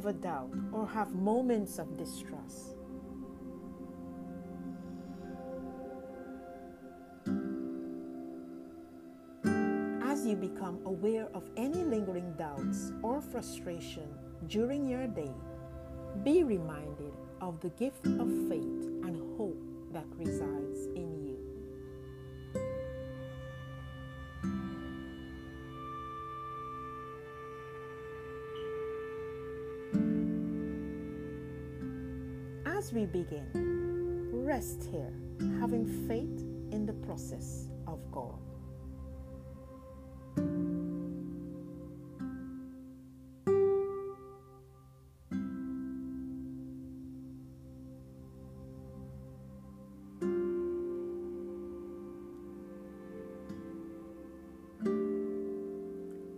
Ever doubt or have moments of distrust? As you become aware of any lingering doubts or frustration during your day, be reminded of the gift of faith and hope that resides in you. As we begin, rest here, having faith in the process of God.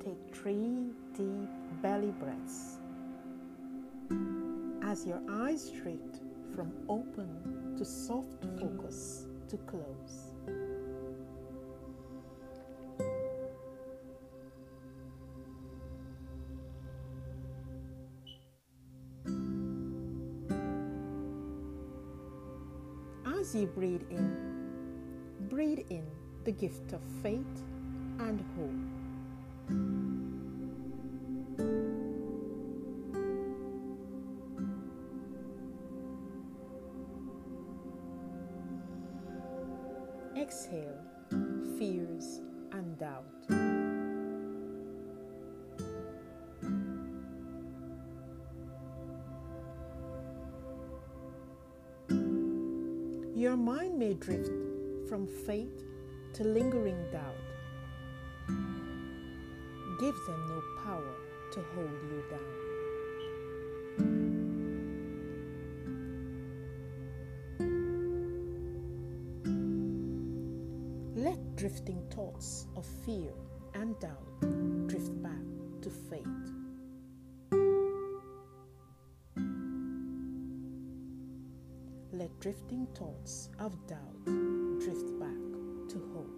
Take three deep belly breaths as your eyes drift from open to soft focus to close. As you breathe in, breathe in the gift of faith and hope. Exhale fears and doubt. Your mind may drift from faith to lingering doubt. Give them no power to hold you down. Drifting thoughts of fear and doubt drift back to faith. Let drifting thoughts of doubt drift back to hope.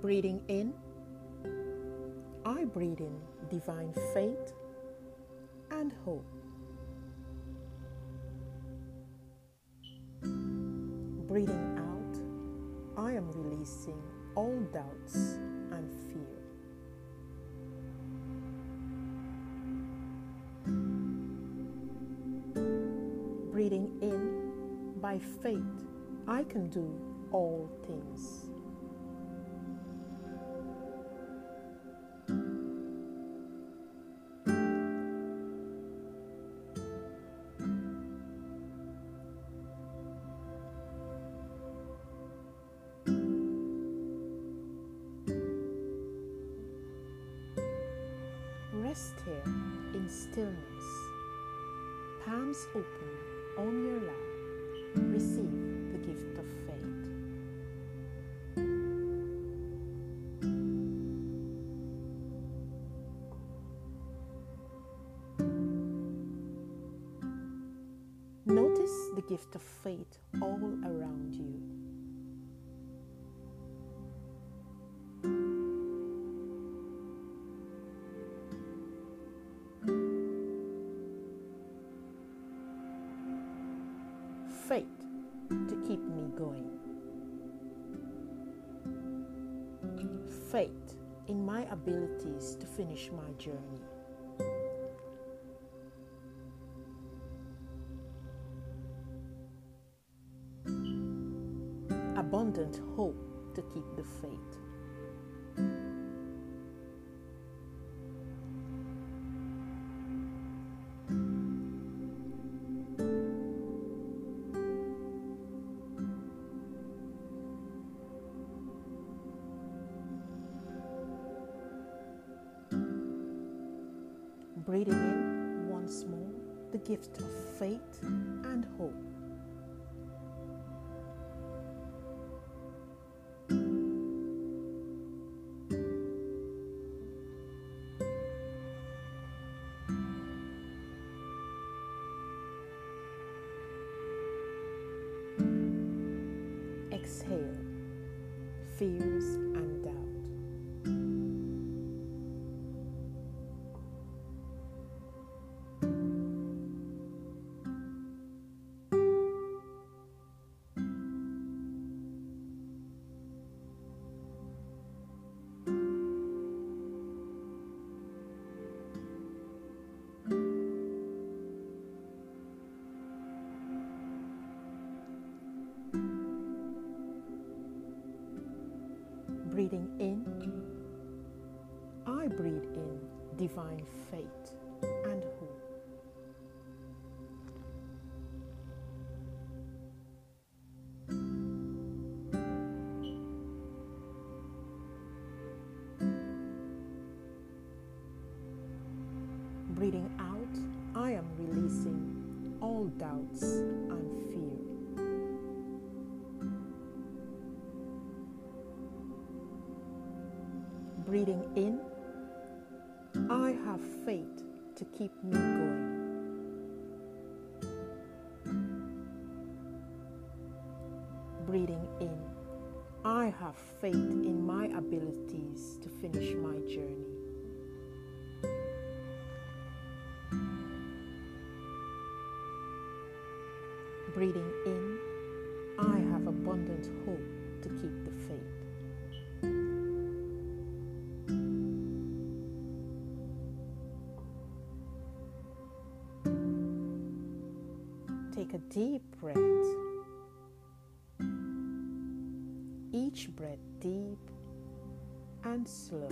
Breathing in, In divine faith and hope. Breathing out, I am releasing all doubts and fear. Breathing in, by faith, I can do all things. In stillness, palms open on your lap. Receive the gift of faith. Notice the gift of faith all around you. Faith to keep me going. Faith in my abilities to finish my journey. Abundant hope to keep the faith. breathing in once more the gift of faith and hope. Exhale, fears breathing in, I breathe in divine faith and hope. Breathing out, I am releasing all doubts Breathing in, I have faith to keep me going. Breathing in, I have faith in my abilities to finish my journey. Breathing in, Take a deep breath. Each breath deep and slow.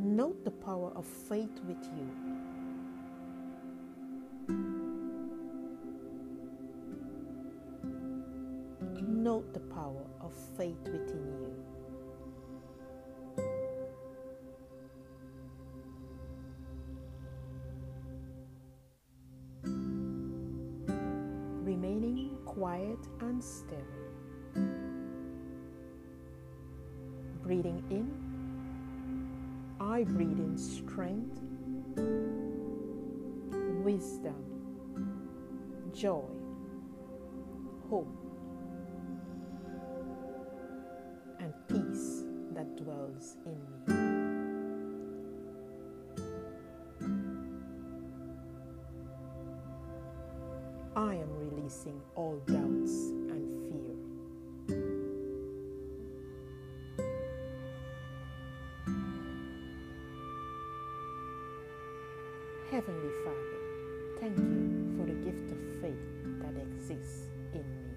Note the power of faith with you. Note the power of faith within you. Remaining quiet and still. Breathing in, I breathe in strength, wisdom, joy, hope, and peace that dwells in me. I am all doubts and fear. Heavenly Father, thank you for the gift of faith that exists in me.